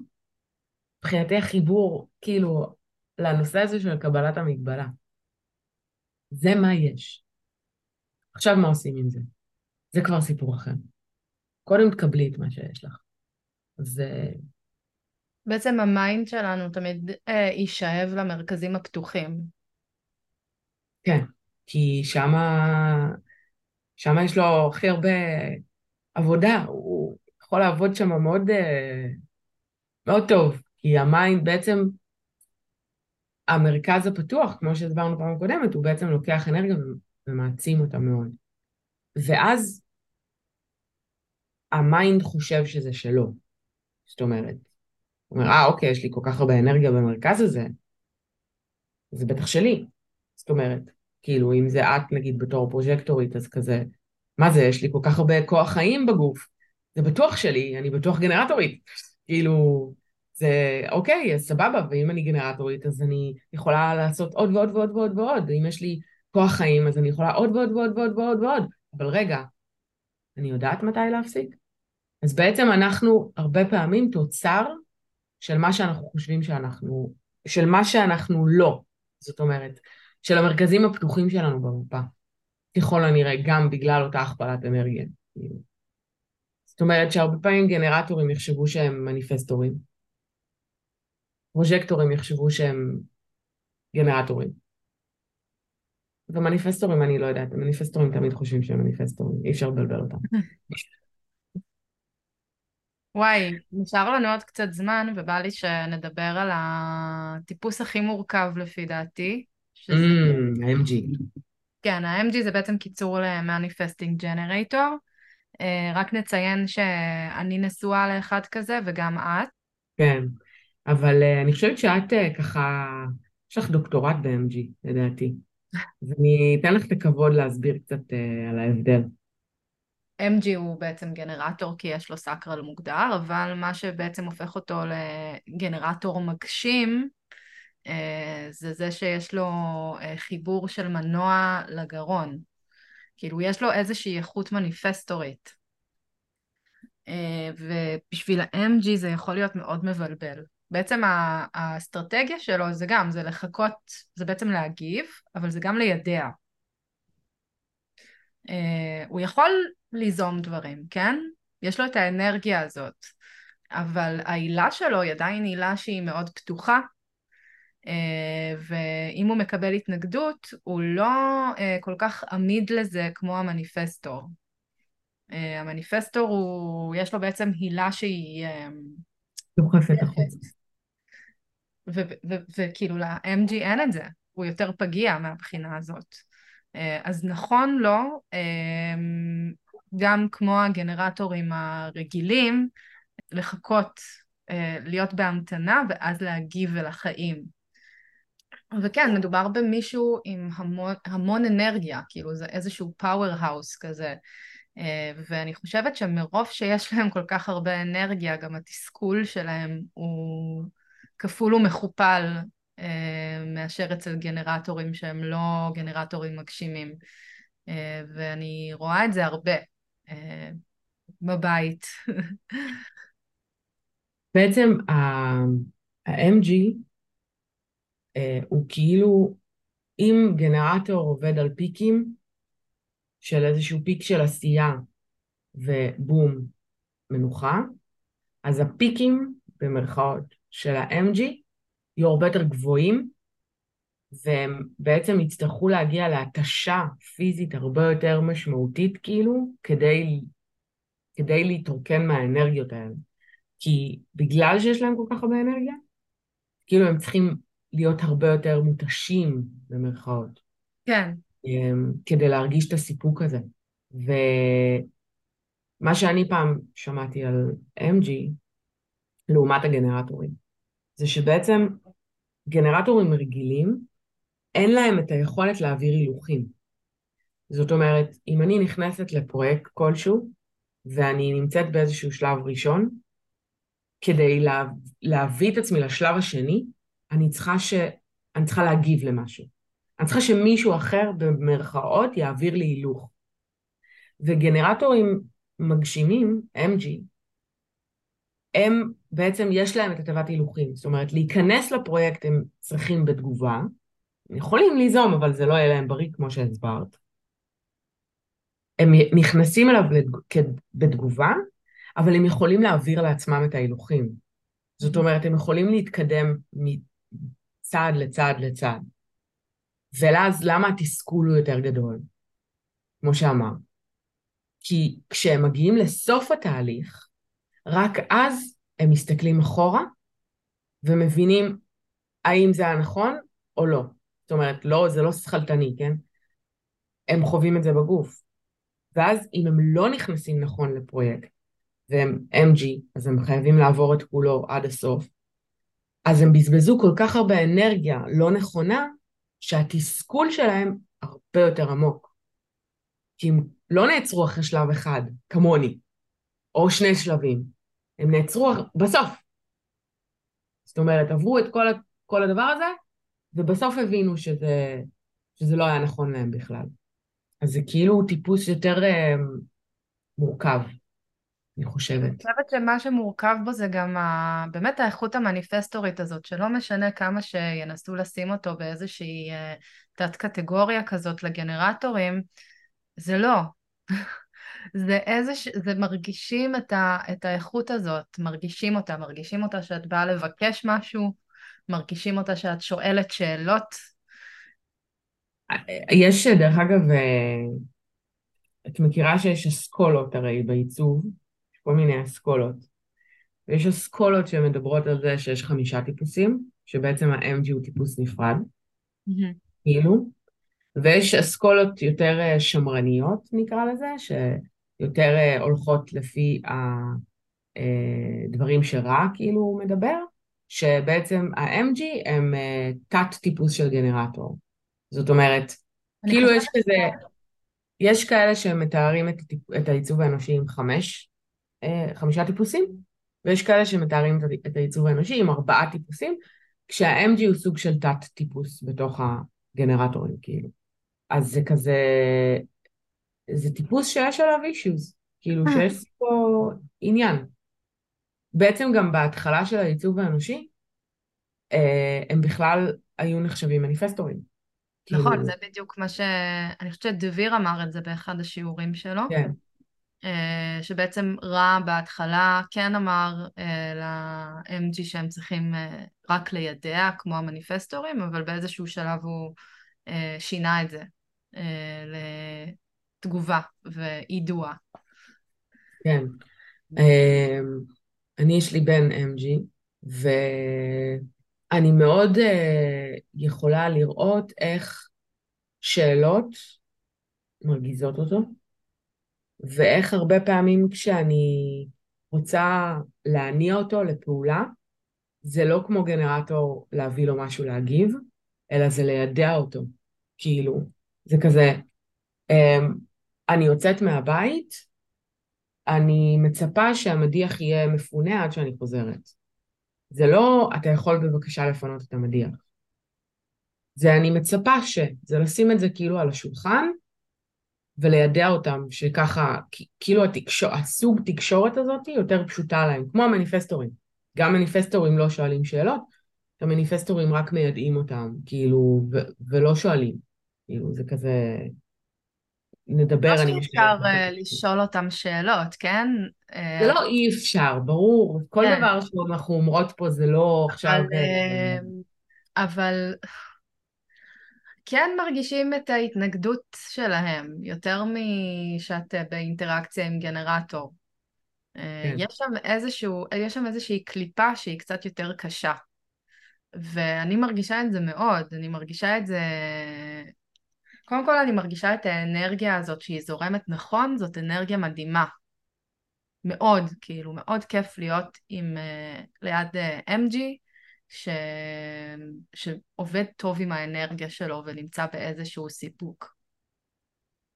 מבחינתי החיבור, כאילו, לנושא הזה של קבלת המגבלה. זה מה יש. עכשיו מה עושים עם זה? זה כבר סיפור אחר. קודם תקבלי את מה שיש לך. זה... בעצם ה mind שלנו תמיד אה, יישאב למרכזים הפתוחים. כן, כי שמה, שמה יש לו הכי הרבה עבודה, הוא יכול לעבוד שם מאוד, אה, מאוד טוב, כי ה mind בעצם, המרכז הפתוח, כמו שהסברנו פעם קודמת, הוא בעצם לוקח אנרגיה ומעצים אותה מאוד. ואז ה mind חושב שזה שלו. זאת אומרת, אומר, אה, אוקיי, יש לי כל כך הרבה אנרגיה במרכז הזה, זה בטח שלי. זאת אומרת, כאילו, אם זה את, נגיד, בתור projectorית, אז כזה, מה זה, יש לי כל כך הרבה כוח חיים בגוף, זה בטוח שלי, אני בטוח גנרטורית. כאילו, זה אוקיי, אז סבבה, ואם אני גנרטורית, אז אני יכולה לעשות עוד ועוד ועוד ועוד ועוד, ואם יש לי כוח חיים, אז אני יכולה עוד ועוד ועוד ועוד ועוד ועוד. אבל רגע, אני יודעת מתי להפסיק? אז בעצם אנחנו הרבה פעמים תוצר של מה שאנחנו חושבים שאנחנו, של מה שאנחנו לא. זאת אומרת, של המרכזים הפתוחים שלנו במפה. ככל הנראה, גם בגלל אותה הכפלת אנרגיה. זאת אומרת שהרבה פעמים גנרטורים יחשבו שהם מניפסטורים. projectorים יחשבו שהם גנרטורים. ומניפסטורים אני לא יודעת, מניפסטורים תמיד חושבים שהם מניפסטורים, אי אפשר לבלבל אותם. וואי, נשאר לנו עוד קצת זמן, ובא לי שנדבר על הטיפוס הכי מורכב לפי דעתי. שזה... ה-MG. כן, ה-MG זה בעצם קיצור ל-Manifesting Generator. Uh, רק נציין שאני נשואה לאחד כזה, וגם את. כן, אבל uh, אני חושבת שאת uh, ככה, יש לך דוקטורט ב-MG, לדעתי. אז אני אתן לך את הכבוד להסביר קצת על ההבדל. MG הוא בעצם גנרטור כי יש לו סקרל מוגדר, אבל מה שבעצם הופך אותו לגנרטור מגשים אה, זה זה שיש לו אה, חיבור של מנוע לגרון. כאילו יש לו איזושהי איכות מניפסטורית. אה, ובשביל ה-MG זה יכול להיות מאוד מבלבל. בעצם האסטרטגיה שלו זה גם, זה לחכות, זה בעצם להגיב, אבל זה גם לידע. אה, הוא יכול ליזום דברים, כן? יש לו את האנרגיה הזאת, אבל העילה שלו היא עדיין עילה שהיא מאוד פתוחה, אה, ואם הוא מקבל התנגדות, הוא לא כל כך עמיד לזה כמו המניפסטור. המניפסטור הוא, יש לו בעצם הילה שהיא... דוחפת החוצה. וכאילו ל-MG אין את זה, הוא יותר פגיע מהבחינה הזאת. אה, אז נכון לו, אה, גם כמו הגנרטורים הרגילים, לחכות, אה, להיות בהמתנה ואז להגיב אל החיים. וכן, מדובר במישהו עם המון, המון אנרגיה, כאילו זה איזשהו פאוור האוס כזה. ואני חושבת שמרוב שיש להם כל כך הרבה אנרגיה, גם התסכול שלהם הוא כפול ומכופל אה, מאשר אצל גנרטורים שהם לא גנרטורים מגשימים. אה, ואני רואה את זה הרבה אה, בבית. בעצם ה-MG הוא כאילו, אם גנרטור עובד על פיקים של איזשהו פיק של עשייה ובום, מנוחה, אז הפיקים, במרכאות, של ה-MG יהיו הרבה יותר גבוהים, והם בעצם יצטרכו להגיע להתשה פיזית הרבה יותר משמעותית, כאילו, כדי, כדי להתרוקן מהאנרגיות האלה. כי בגלל שיש להם כל כך הרבה אנרגיה, כאילו הם צריכים להיות הרבה יותר מותשים, במרכאות. כן. אמ, כדי להרגיש את הסיפוק הזה. ומה שאני פעם שמעתי על MG, לעומת הגנרטורים, זה שבעצם גנרטורים רגילים, אין להם את היכולת להעביר הילוכים. זאת אומרת, אם אני נכנסת לפרויקט כלשהו, ואני נמצאת באיזשהו שלב ראשון, כדי לה, להביא את עצמי לשלב השני, אני צריכה, ש... אני צריכה להגיב למשהו. אני צריכה שמישהו אחר, במרכאות, יעביר לי הילוך. וגנרטורים מגשימים, MG, הם בעצם יש להם את התיבת הילוכים. זאת אומרת, להיכנס לפרויקט הם צריכים בתגובה, הם יכולים ליזום, אבל זה לא יהיה להם בריא כמו שהסברת. הם נכנסים אליו בתגובה, אבל הם יכולים להעביר לעצמם את ההילוכים. זאת אומרת, הם יכולים להתקדם מצעד לצעד לצעד. ואז למה התסכול הוא יותר גדול? כמו שאמר. כי כשהם מגיעים לסוף התהליך, רק אז הם מסתכלים אחורה ומבינים האם זה היה נכון או לא. זאת אומרת, לא, זה לא שכלתני, כן? הם חווים את זה בגוף. ואז אם הם לא נכנסים נכון לפרויקט, והם MG, אז הם חייבים לעבור את כולו עד הסוף, אז הם בזבזו כל כך הרבה אנרגיה לא נכונה, שהתסכול שלהם הרבה יותר עמוק. כי הם לא נעצרו אחרי שלב אחד, כמוני, או שני שלבים. הם נעצרו בסוף. זאת אומרת, עברו את כל, כל הדבר הזה, ובסוף הבינו שזה, שזה לא היה נכון להם בכלל. אז זה כאילו טיפוס יותר אה, מורכב, אני חושבת. אני חושבת שמה שמורכב בו זה גם ה... באמת האיכות המניפסטורית הזאת, שלא משנה כמה שינסו לשים אותו באיזושהי אה, תת-קטגוריה כזאת לגנרטורים, זה לא. זה איזה, ש... זה מרגישים את, ה... את האיכות הזאת, מרגישים אותה, מרגישים אותה שאת באה לבקש משהו, מרגישים אותה שאת שואלת שאלות. יש, דרך אגב, אה, את מכירה שיש אסכולות הרי בעיצוב, יש כל מיני אסכולות. ויש אסכולות שמדברות על זה שיש חמישה טיפוסים, שבעצם ה-MG הוא טיפוס נפרד, mm-hmm. כאילו, ויש אסכולות יותר אה, שמרניות, נקרא לזה, שיותר אה, הולכות לפי הדברים אה, שרע כאילו הוא מדבר, שבעצם ה-MG הם תת טיפוס של גנרטור. זאת אומרת, כאילו יש כזה, יש כאלה שמתארים את, את העיצוב האנושי עם חמש, חמישה טיפוסים, ויש כאלה שמתארים את העיצוב האנושי עם ארבעה טיפוסים, כשה-MG הוא סוג של תת טיפוס בתוך הגנרטורים, כאילו. אז זה כזה, זה טיפוס שיש עליו אישיוז. כאילו שיש פה עניין. בעצם גם בהתחלה של העיצוב האנושי, אה, הם בכלל היו נחשבים מניפסטורים. נכון, כאילו- זה בדיוק מה ש... אני חושבת שדביר אמר את זה באחד השיעורים שלו. כן, אה, שבעצם רע בהתחלה כן אמר אה, ל-MG שהם צריכים אה, רק לידע כמו המניפסטורים, אבל באיזשהו שלב הוא אה, שינה את זה לתגובה ויידוע. כן. אה, אני, יש לי בן MG, ואני מאוד אה, יכולה לראות איך שאלות מרגיזות אותו, ואיך הרבה פעמים כשאני רוצה להניע אותו לפעולה, זה לא כמו גנרטור להביא לו משהו להגיב, אלא זה לידע אותו. כאילו, זה כזה, אמ, אני יוצאת מהבית, אני מצפה שהמדיח יהיה מפונה עד שאני חוזרת. זה לא, אתה יכול בבקשה לפנות את המדיח. זה אני מצפה ש... זה לשים את זה כאילו על השולחן, וליידע אותם שככה, כאילו התקשור, הסוג תקשורת הזאת יותר פשוטה להם, כמו המניפסטורים. גם מניפסטורים לא שואלים שאלות, המניפסטורים רק מיידעים אותם, כאילו, ו- ולא שואלים. כאילו, זה כזה... נדבר, לא אני שאפשר uh, לשאול אותם שאלות, כן? זה לא אי אפשר, ברור. כל כן. דבר שאנחנו אומרות פה זה לא עכשיו... אבל, אה, אה, כן מרגישים את ההתנגדות שלהם, יותר משאת אה, באינטראקציה עם גנרטור. אה, כן. יש שם איזשהו, יש שם איזושהי קליפה שהיא קצת יותר קשה. ואני מרגישה את זה מאוד, אני מרגישה את זה... קודם כל אני מרגישה את האנרגיה הזאת שהיא זורמת נכון, זאת אנרגיה מדהימה. מאוד, כאילו, מאוד כיף להיות עם, uh, ליד uh, MG, ש... שעובד טוב עם האנרגיה שלו ונמצא באיזשהו סיפוק.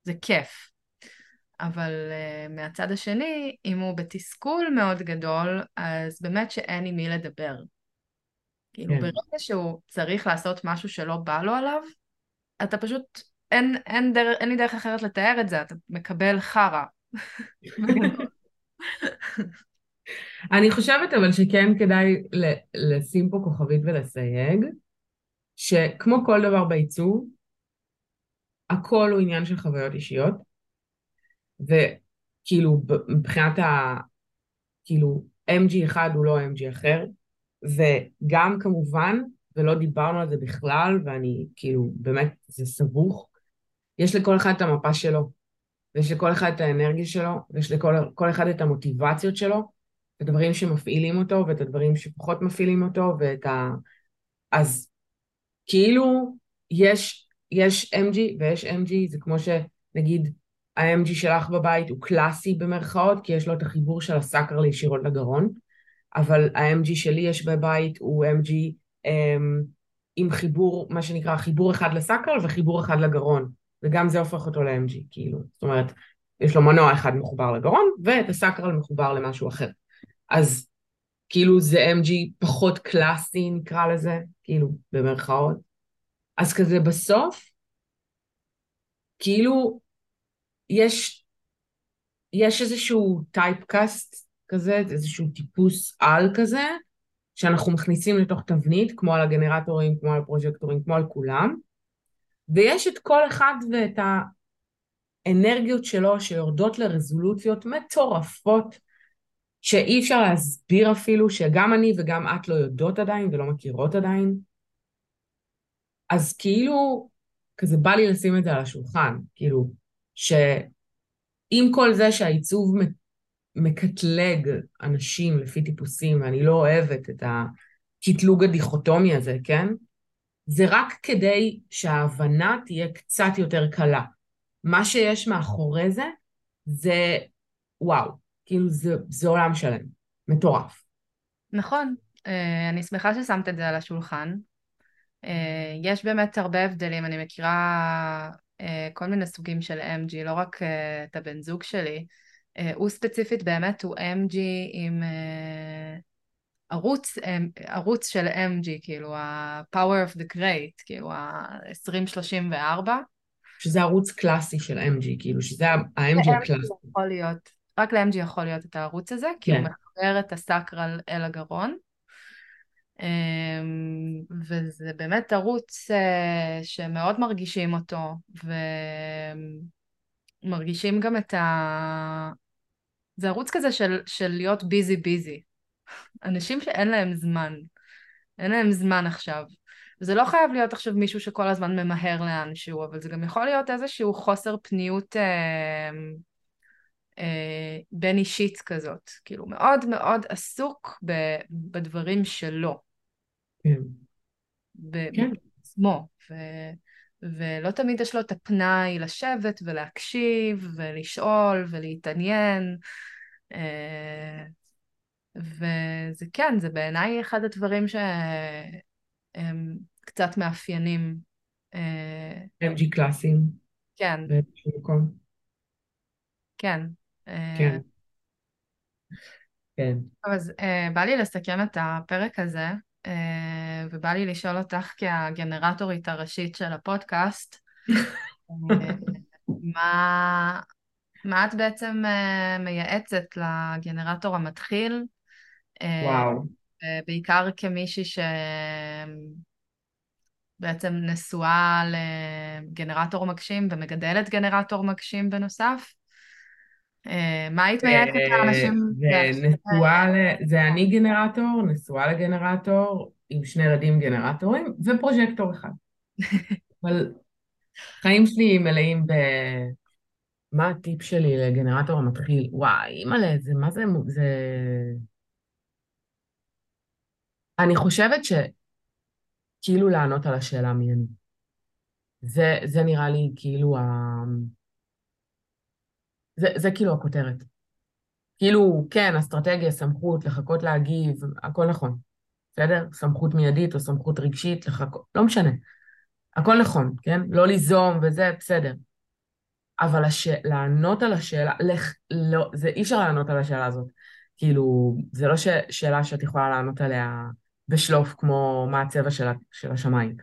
זה כיף. אבל uh, מהצד השני, אם הוא בתסכול מאוד גדול, אז באמת שאין עם מי לדבר. כאילו כן. ברגע שהוא צריך לעשות משהו שלא בא לו עליו, אתה פשוט, אין, אין, דר, אין לי דרך אחרת לתאר את זה, אתה מקבל חרא. אני חושבת אבל שכן כדאי לשים פה כוכבית ולסייג, שכמו כל דבר בעיצוב, הכל הוא עניין של חוויות אישיות, וכאילו מבחינת ה... כאילו MG אחד הוא לא MG אחר, וגם כמובן, ולא דיברנו על זה בכלל, ואני כאילו, באמת, זה סבוך, יש לכל אחד את המפה שלו, ויש לכל אחד את האנרגיה שלו, ויש לכל כל אחד את המוטיבציות שלו, את הדברים שמפעילים אותו, ואת הדברים שפחות מפעילים אותו, ואת ה... אז כאילו, יש, יש MG ויש MG, זה כמו שנגיד, ה-MG שלך בבית הוא קלאסי במרכאות, כי יש לו את החיבור של הסאקר ישירות לגרון, אבל ה-MG שלי יש בבית הוא MG um, עם חיבור, מה שנקרא, חיבור אחד לסאקרל וחיבור אחד לגרון, וגם זה הופך אותו ל-MG, כאילו, זאת אומרת, יש לו מנוע אחד מחובר לגרון, ואת ה sacral מחובר למשהו אחר. אז כאילו זה MG פחות קלאסי, נקרא לזה, כאילו, במרכאות. אז כזה בסוף, כאילו, יש, יש איזשהו typecast כזה, איזשהו טיפוס על כזה, שאנחנו מכניסים לתוך תבנית, כמו על הגנרטורים, כמו על ה projectorים, כמו על כולם, ויש את כל אחד ואת האנרגיות שלו שיורדות לרזולוציות מטורפות, שאי אפשר להסביר אפילו, שגם אני וגם את לא יודעות עדיין ולא מכירות עדיין. אז כאילו, כזה בא לי לשים את זה על השולחן, כאילו, שעם כל זה שהעיצוב מקטלג אנשים לפי טיפוסים, ואני לא אוהבת את הקטלוג הדיכוטומי הזה, כן? זה רק כדי שההבנה תהיה קצת יותר קלה. מה שיש מאחורי זה, זה וואו, כאילו זה, זה עולם שלם, מטורף. נכון, אה, אני שמחה ששמת את זה על השולחן. אה, יש באמת הרבה הבדלים, אני מכירה אה, כל מיני סוגים של MG, לא רק את הבן זוג שלי. הוא ספציפית באמת הוא MG עם ערוץ, ערוץ של MG, כאילו ה-Power of the Great, כאילו ה-2034. שזה ערוץ קלאסי של MG, כאילו שזה ה-MG הקלאסי. יכול להיות רק ל-MG יכול להיות את הערוץ הזה, כי הוא כן. מחבר את הסקרל אל הגרון. אמ, וזה באמת ערוץ אה, שמאוד מרגישים אותו, ומרגישים גם את ה... זה ערוץ כזה של, של להיות ביזי ביזי. אנשים שאין להם זמן. אין להם זמן עכשיו. זה לא חייב להיות עכשיו מישהו שכל הזמן ממהר לאנשהו, אבל זה גם יכול להיות איזשהו חוסר פניות אה, אה, בין אישית כזאת. כאילו מאוד מאוד עסוק ב, בדברים שלו. כן. כן. בעצמו. ו... ולא תמיד יש לו את הפנאי לשבת ולהקשיב ולשאול ולהתעניין. אה, וזה כן, זה בעיניי אחד הדברים שהם קצת מאפיינים. אה, MG קלאסים. כן. באיזשהו מקום. כן. כן. כן. טוב, אז בא לי לסכם את הפרק הזה. אה, ובא לי לשאול אותך כהגנרטורית הראשית של הפודקאסט, אה, מה, מה את בעצם אה, מייעצת לגנרטור המתחיל? וואו. בעיקר כמישהי שבעצם נשואה לגנרטור מגשים ומגדלת גנרטור מגשים בנוסף. אה, מה היית מייעצת לאנשים? נשואה, זה אני גנרטור, נשואה לגנרטור, עם שני ילדים גנרטורים, ופרוג'קטור אחד. אבל חיים שלי מלאים ב... מה הטיפ שלי לגנרטור המתחיל? וואי, אימא'לה, זה מה זה... זה... אני חושבת שכאילו לענות על השאלה מי אני. זה, זה נראה לי כאילו ה... זה, זה כאילו הכותרת. כאילו, כן, אסטרטגיה, סמכות, לחכות להגיב, הכל נכון. בסדר? סמכות מיידית או סמכות רגשית, לחכות, לא משנה. הכל נכון, כן? לא ליזום וזה, בסדר. אבל הש... לענות על השאלה, לח... לא, זה אי אפשר לענות על השאלה הזאת. כאילו, זה לא ש... שאלה שאת יכולה לענות עליה בשלוף, כמו מה הצבע של. של השמיים.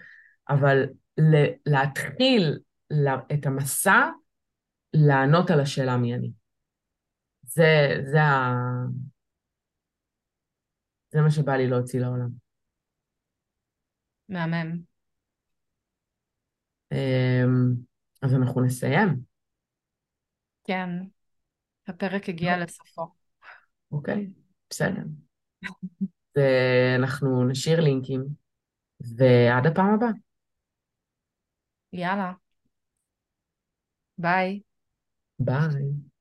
אבל ל... להתחיל את המסע לענות על השאלה מי אני. זה, זה ה... זה מה שבא לי להוציא לעולם. מהמם. אמ, אז אנחנו נסיים. כן, הפרק הגיע לסופו. אוקיי, בסדר. ואנחנו נשאיר לינקים, ועד הפעם הבאה. יאללה. ביי. Bye.